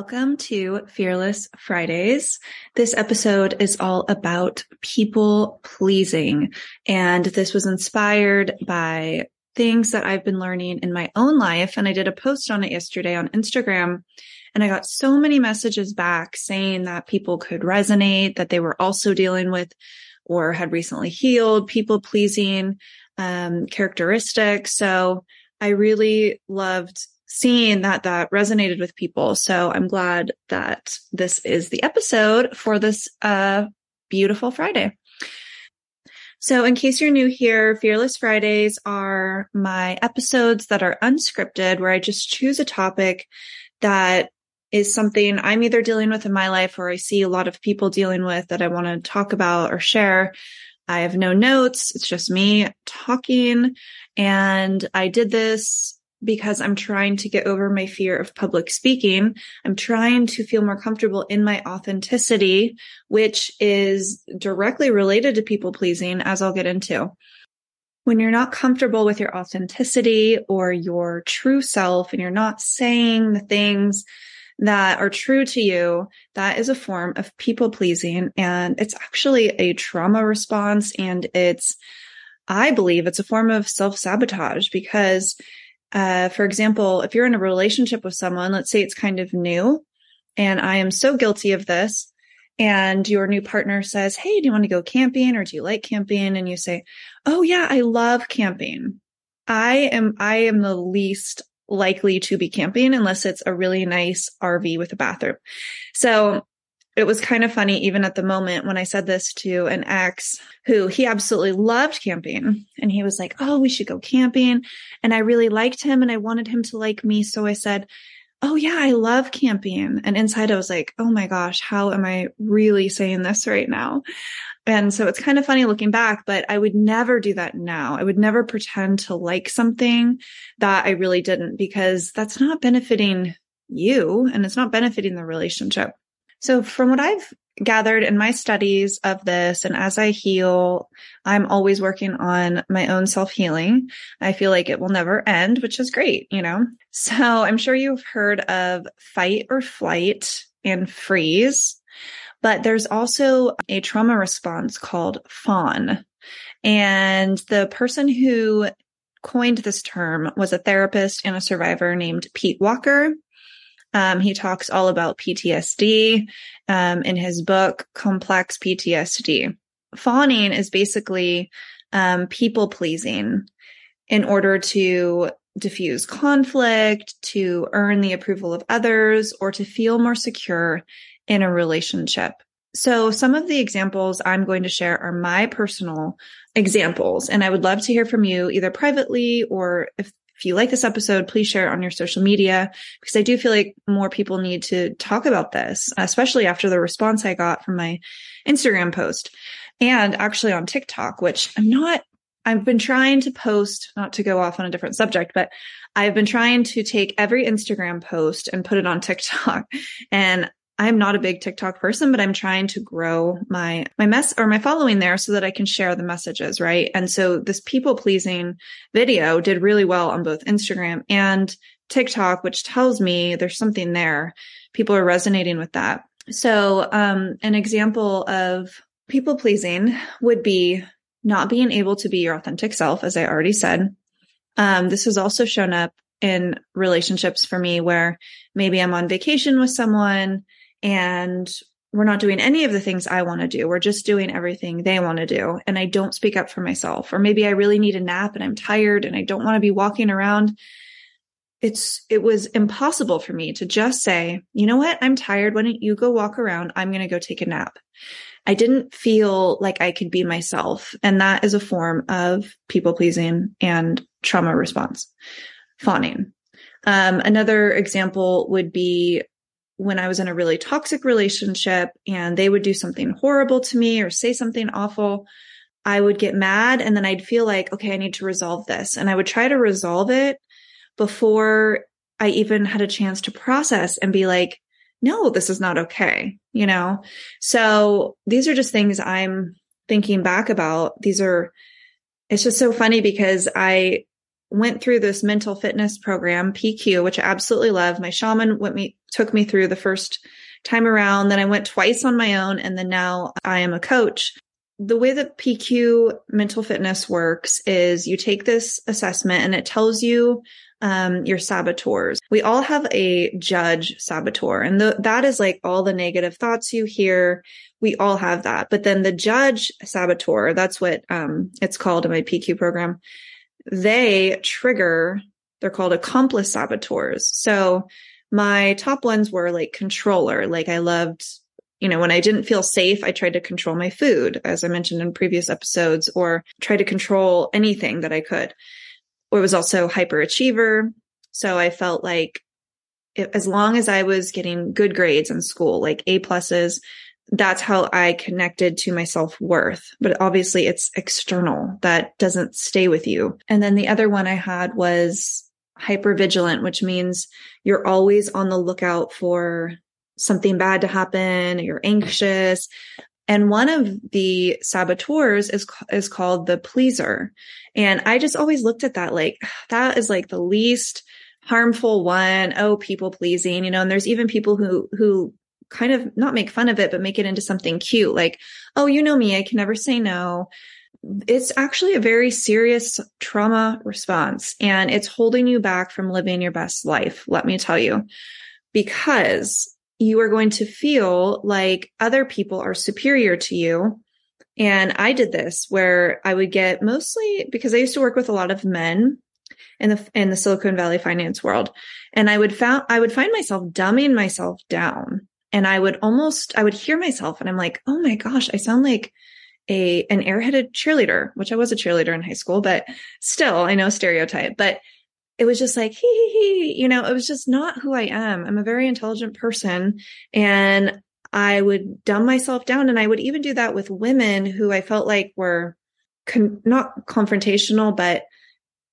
Welcome to Fearless Fridays. This episode is all about people pleasing. And this was inspired by things that I've been learning in my own life. And I did a post on it yesterday on Instagram. And I got so many messages back saying that people could resonate, that they were also dealing with or had recently healed people pleasing um, characteristics. So I really loved seeing that that resonated with people. So I'm glad that this is the episode for this uh, beautiful Friday. So in case you're new here, Fearless Fridays are my episodes that are unscripted where I just choose a topic that is something I'm either dealing with in my life or I see a lot of people dealing with that I want to talk about or share. I have no notes. It's just me talking. And I did this because I'm trying to get over my fear of public speaking. I'm trying to feel more comfortable in my authenticity, which is directly related to people pleasing, as I'll get into. When you're not comfortable with your authenticity or your true self and you're not saying the things that are true to you, that is a form of people pleasing. And it's actually a trauma response. And it's, I believe it's a form of self sabotage because uh, for example, if you're in a relationship with someone, let's say it's kind of new, and I am so guilty of this, and your new partner says, Hey, do you want to go camping or do you like camping? And you say, Oh yeah, I love camping. I am, I am the least likely to be camping unless it's a really nice RV with a bathroom. So it was kind of funny even at the moment when I said this to an ex who he absolutely loved camping and he was like, Oh, we should go camping. And I really liked him and I wanted him to like me. So I said, Oh yeah, I love camping. And inside I was like, Oh my gosh, how am I really saying this right now? And so it's kind of funny looking back, but I would never do that now. I would never pretend to like something that I really didn't because that's not benefiting you and it's not benefiting the relationship. So from what I've gathered in my studies of this and as I heal, I'm always working on my own self healing. I feel like it will never end, which is great, you know? So I'm sure you've heard of fight or flight and freeze, but there's also a trauma response called fawn. And the person who coined this term was a therapist and a survivor named Pete Walker. Um, he talks all about PTSD um, in his book, Complex PTSD. Fawning is basically um, people pleasing in order to diffuse conflict, to earn the approval of others, or to feel more secure in a relationship. So some of the examples I'm going to share are my personal examples, and I would love to hear from you either privately or if if you like this episode, please share it on your social media because I do feel like more people need to talk about this, especially after the response I got from my Instagram post and actually on TikTok, which I'm not, I've been trying to post, not to go off on a different subject, but I've been trying to take every Instagram post and put it on TikTok. And I'm not a big TikTok person, but I'm trying to grow my, my mess or my following there so that I can share the messages. Right. And so this people pleasing video did really well on both Instagram and TikTok, which tells me there's something there. People are resonating with that. So, um, an example of people pleasing would be not being able to be your authentic self, as I already said. Um, this has also shown up in relationships for me where maybe I'm on vacation with someone and we're not doing any of the things I want to do. We're just doing everything they want to do. And I don't speak up for myself. Or maybe I really need a nap and I'm tired and I don't want to be walking around. It's, it was impossible for me to just say, you know what? I'm tired. Why don't you go walk around? I'm going to go take a nap. I didn't feel like I could be myself. And that is a form of people pleasing and trauma response, fawning. Um, another example would be when I was in a really toxic relationship and they would do something horrible to me or say something awful, I would get mad and then I'd feel like, okay, I need to resolve this. And I would try to resolve it before I even had a chance to process and be like, no, this is not okay. You know? So these are just things I'm thinking back about. These are, it's just so funny because I went through this mental fitness program, PQ, which I absolutely love. My shaman went me, took me through the first time around. Then I went twice on my own. And then now I am a coach. The way that PQ mental fitness works is you take this assessment and it tells you um, your saboteurs. We all have a judge saboteur and the, that is like all the negative thoughts you hear. We all have that. But then the judge saboteur, that's what, um, it's called in my PQ program. They trigger, they're called accomplice saboteurs. So my top ones were like controller. Like I loved, you know, when I didn't feel safe, I tried to control my food, as I mentioned in previous episodes, or try to control anything that I could. Or it was also hyperachiever. So I felt like it, as long as I was getting good grades in school, like A pluses, that's how I connected to my self worth. But obviously it's external that doesn't stay with you. And then the other one I had was hyper vigilant, which means you're always on the lookout for something bad to happen. You're anxious. And one of the saboteurs is, is called the pleaser. And I just always looked at that like, that is like the least harmful one. Oh, people pleasing, you know, and there's even people who, who kind of not make fun of it, but make it into something cute. Like, oh, you know me. I can never say no it's actually a very serious trauma response and it's holding you back from living your best life. Let me tell you, because you are going to feel like other people are superior to you. And I did this where I would get mostly because I used to work with a lot of men in the in the Silicon Valley finance world, and I would found I would find myself dumbing myself down, and I would almost I would hear myself, and I'm like, oh my gosh, I sound like a an airheaded cheerleader, which I was a cheerleader in high school, but still I know stereotype. But it was just like, hee hee hee, you know, it was just not who I am. I'm a very intelligent person and I would dumb myself down. And I would even do that with women who I felt like were con- not confrontational, but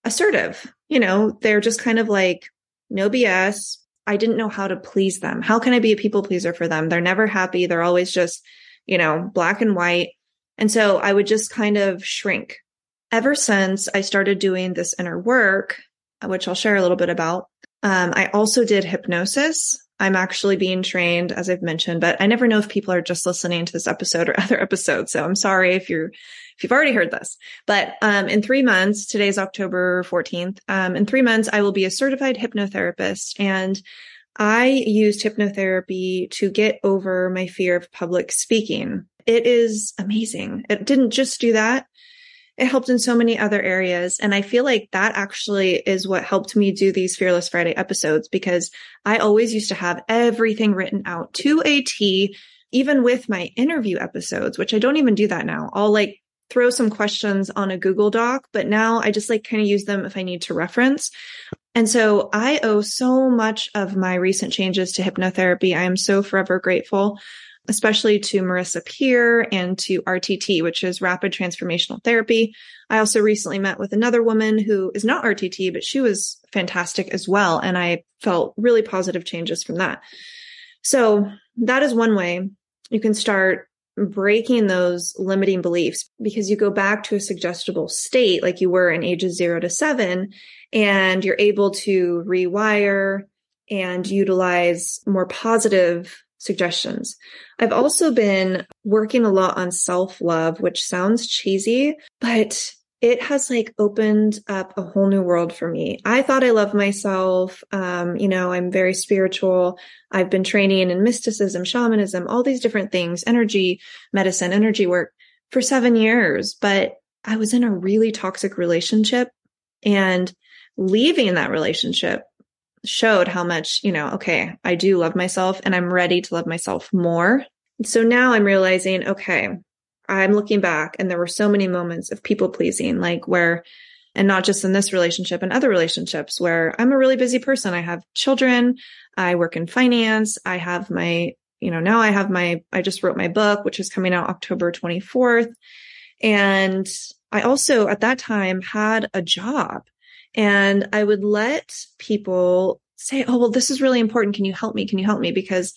assertive. You know, they're just kind of like, no BS. I didn't know how to please them. How can I be a people pleaser for them? They're never happy. They're always just, you know, black and white. And so I would just kind of shrink. Ever since I started doing this inner work, which I'll share a little bit about, um, I also did hypnosis. I'm actually being trained, as I've mentioned, but I never know if people are just listening to this episode or other episodes. So I'm sorry if you're, if you've already heard this, but, um, in three months, today's October 14th. Um, in three months, I will be a certified hypnotherapist and I used hypnotherapy to get over my fear of public speaking it is amazing. It didn't just do that. It helped in so many other areas. And I feel like that actually is what helped me do these Fearless Friday episodes because I always used to have everything written out to a T, even with my interview episodes, which I don't even do that now. I'll like throw some questions on a Google Doc, but now I just like kind of use them if I need to reference. And so I owe so much of my recent changes to hypnotherapy. I am so forever grateful especially to Marisa Peer and to RTT, which is rapid transformational therapy. I also recently met with another woman who is not RTT, but she was fantastic as well. And I felt really positive changes from that. So that is one way you can start breaking those limiting beliefs because you go back to a suggestible state like you were in ages zero to seven and you're able to rewire and utilize more positive suggestions. I've also been working a lot on self love, which sounds cheesy, but it has like opened up a whole new world for me. I thought I loved myself. Um, you know, I'm very spiritual. I've been training in mysticism, shamanism, all these different things, energy medicine, energy work for seven years, but I was in a really toxic relationship and leaving that relationship showed how much, you know, okay, I do love myself and I'm ready to love myself more. So now I'm realizing, okay, I'm looking back and there were so many moments of people pleasing, like where, and not just in this relationship and other relationships where I'm a really busy person. I have children. I work in finance. I have my, you know, now I have my, I just wrote my book, which is coming out October 24th. And I also at that time had a job and I would let people say, Oh, well, this is really important. Can you help me? Can you help me? Because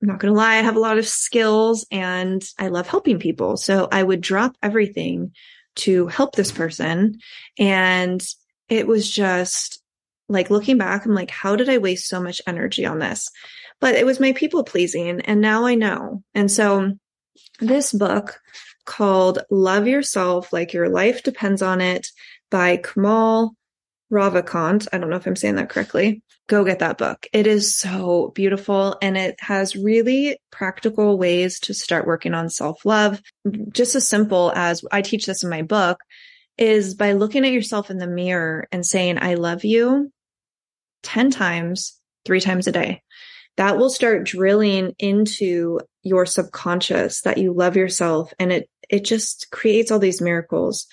I'm not going to lie. I have a lot of skills and I love helping people. So I would drop everything to help this person. And it was just like looking back, I'm like, how did I waste so much energy on this? but it was my people pleasing. And now I know. And so this book called Love Yourself Like Your Life Depends on It by Kamal Ravikant. I don't know if I'm saying that correctly. Go get that book. It is so beautiful and it has really practical ways to start working on self love. Just as simple as I teach this in my book is by looking at yourself in the mirror and saying, I love you 10 times, three times a day. That will start drilling into your subconscious that you love yourself and it, it just creates all these miracles.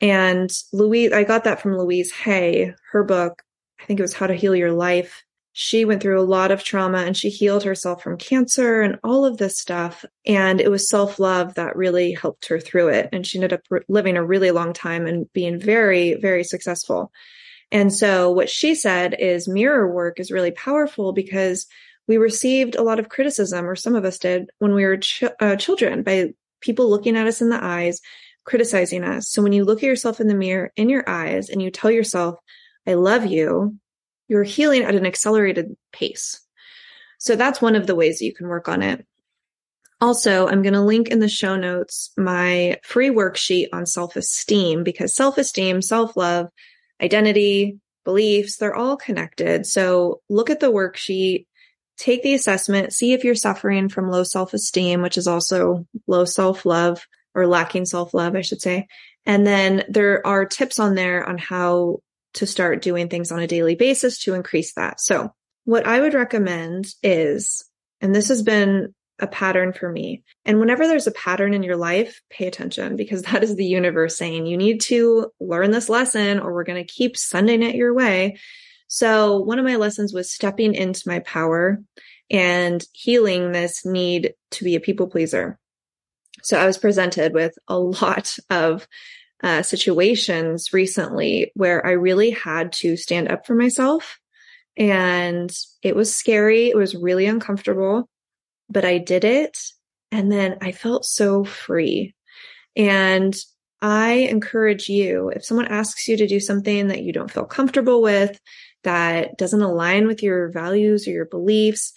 And Louise, I got that from Louise Hay, her book. I think it was How to Heal Your Life. She went through a lot of trauma and she healed herself from cancer and all of this stuff. And it was self love that really helped her through it. And she ended up living a really long time and being very, very successful. And so what she said is mirror work is really powerful because we received a lot of criticism, or some of us did, when we were ch- uh, children by people looking at us in the eyes criticizing us. So when you look at yourself in the mirror in your eyes and you tell yourself, I love you, you're healing at an accelerated pace. So that's one of the ways that you can work on it. Also, I'm going to link in the show notes my free worksheet on self esteem because self esteem, self love, identity, beliefs, they're all connected. So look at the worksheet, take the assessment, see if you're suffering from low self esteem, which is also low self love or lacking self love, I should say. And then there are tips on there on how to start doing things on a daily basis to increase that. So what I would recommend is, and this has been a pattern for me. And whenever there's a pattern in your life, pay attention because that is the universe saying you need to learn this lesson or we're going to keep sending it your way. So one of my lessons was stepping into my power and healing this need to be a people pleaser. So I was presented with a lot of uh, situations recently where I really had to stand up for myself. And it was scary. It was really uncomfortable, but I did it. And then I felt so free. And I encourage you, if someone asks you to do something that you don't feel comfortable with, that doesn't align with your values or your beliefs,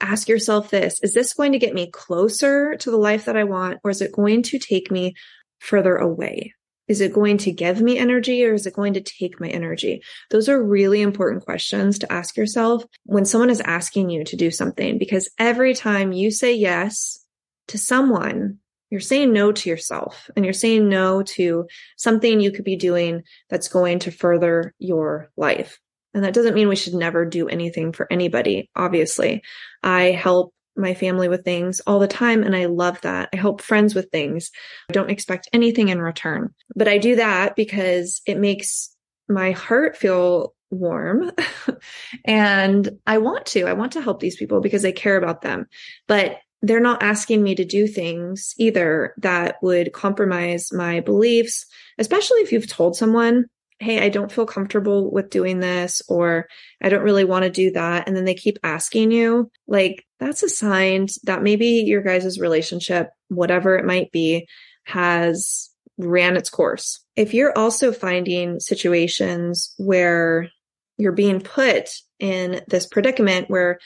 ask yourself this Is this going to get me closer to the life that I want, or is it going to take me further away? Is it going to give me energy or is it going to take my energy? Those are really important questions to ask yourself when someone is asking you to do something, because every time you say yes to someone, you're saying no to yourself and you're saying no to something you could be doing that's going to further your life. And that doesn't mean we should never do anything for anybody. Obviously, I help my family with things all the time. And I love that. I help friends with things. I don't expect anything in return, but I do that because it makes my heart feel warm and I want to, I want to help these people because I care about them, but they're not asking me to do things either that would compromise my beliefs, especially if you've told someone hey, I don't feel comfortable with doing this, or I don't really want to do that. And then they keep asking you, like, that's a sign that maybe your guys' relationship, whatever it might be, has ran its course. If you're also finding situations where you're being put in this predicament where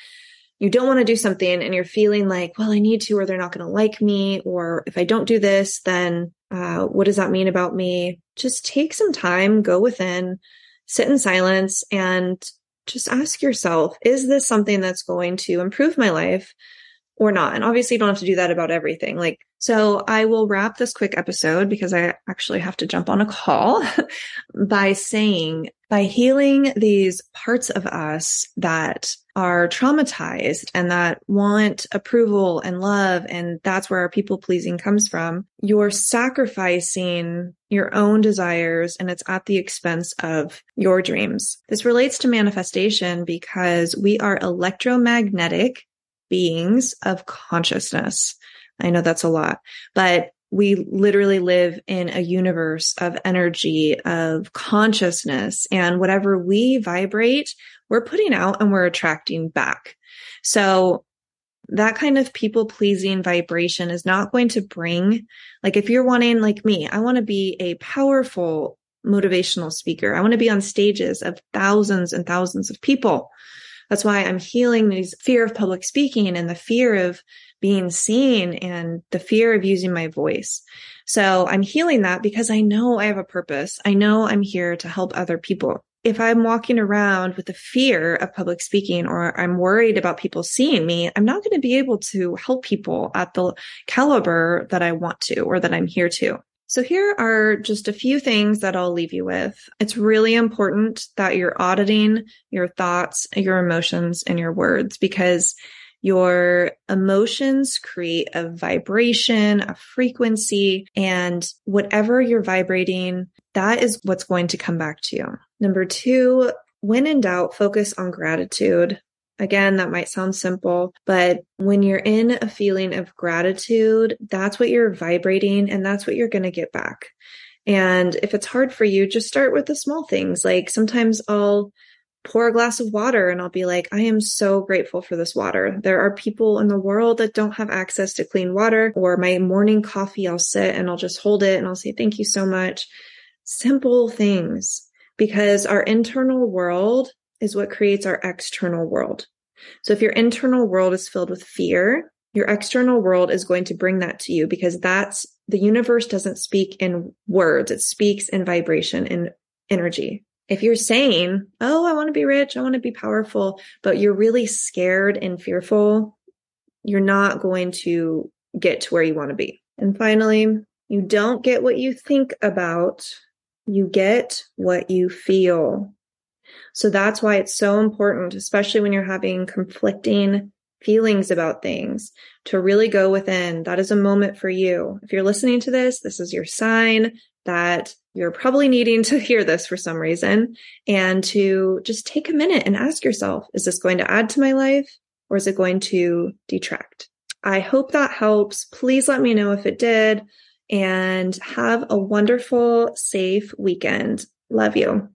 you don't want to do something and you're feeling like, well, I need to, or they're not going to like me, or if I don't do this, then uh, what does that mean about me? Just take some time, go within, sit in silence, and just ask yourself, is this something that's going to improve my life or not? And obviously, you don't have to do that about everything. Like, so I will wrap this quick episode because I actually have to jump on a call by saying, by healing these parts of us that are traumatized and that want approval and love. And that's where our people pleasing comes from. You're sacrificing your own desires and it's at the expense of your dreams. This relates to manifestation because we are electromagnetic beings of consciousness. I know that's a lot, but we literally live in a universe of energy, of consciousness, and whatever we vibrate, we're putting out and we're attracting back. So that kind of people pleasing vibration is not going to bring, like, if you're wanting, like me, I want to be a powerful motivational speaker. I want to be on stages of thousands and thousands of people. That's why I'm healing these fear of public speaking and the fear of being seen and the fear of using my voice. So I'm healing that because I know I have a purpose. I know I'm here to help other people. If I'm walking around with the fear of public speaking or I'm worried about people seeing me, I'm not going to be able to help people at the caliber that I want to or that I'm here to. So here are just a few things that I'll leave you with. It's really important that you're auditing your thoughts, your emotions, and your words because your emotions create a vibration, a frequency, and whatever you're vibrating, that is what's going to come back to you. Number two, when in doubt, focus on gratitude. Again, that might sound simple, but when you're in a feeling of gratitude, that's what you're vibrating and that's what you're going to get back. And if it's hard for you, just start with the small things. Like sometimes I'll pour a glass of water and I'll be like, I am so grateful for this water. There are people in the world that don't have access to clean water or my morning coffee. I'll sit and I'll just hold it and I'll say, thank you so much. Simple things because our internal world is what creates our external world. So if your internal world is filled with fear, your external world is going to bring that to you because that's the universe doesn't speak in words. It speaks in vibration and energy if you're saying, Oh, I want to be rich, I want to be powerful, but you're really scared and fearful, you're not going to get to where you want to be. And finally, you don't get what you think about, you get what you feel. So that's why it's so important, especially when you're having conflicting feelings about things, to really go within. That is a moment for you. If you're listening to this, this is your sign that you're probably needing to hear this for some reason and to just take a minute and ask yourself, is this going to add to my life or is it going to detract? I hope that helps. Please let me know if it did and have a wonderful, safe weekend. Love you.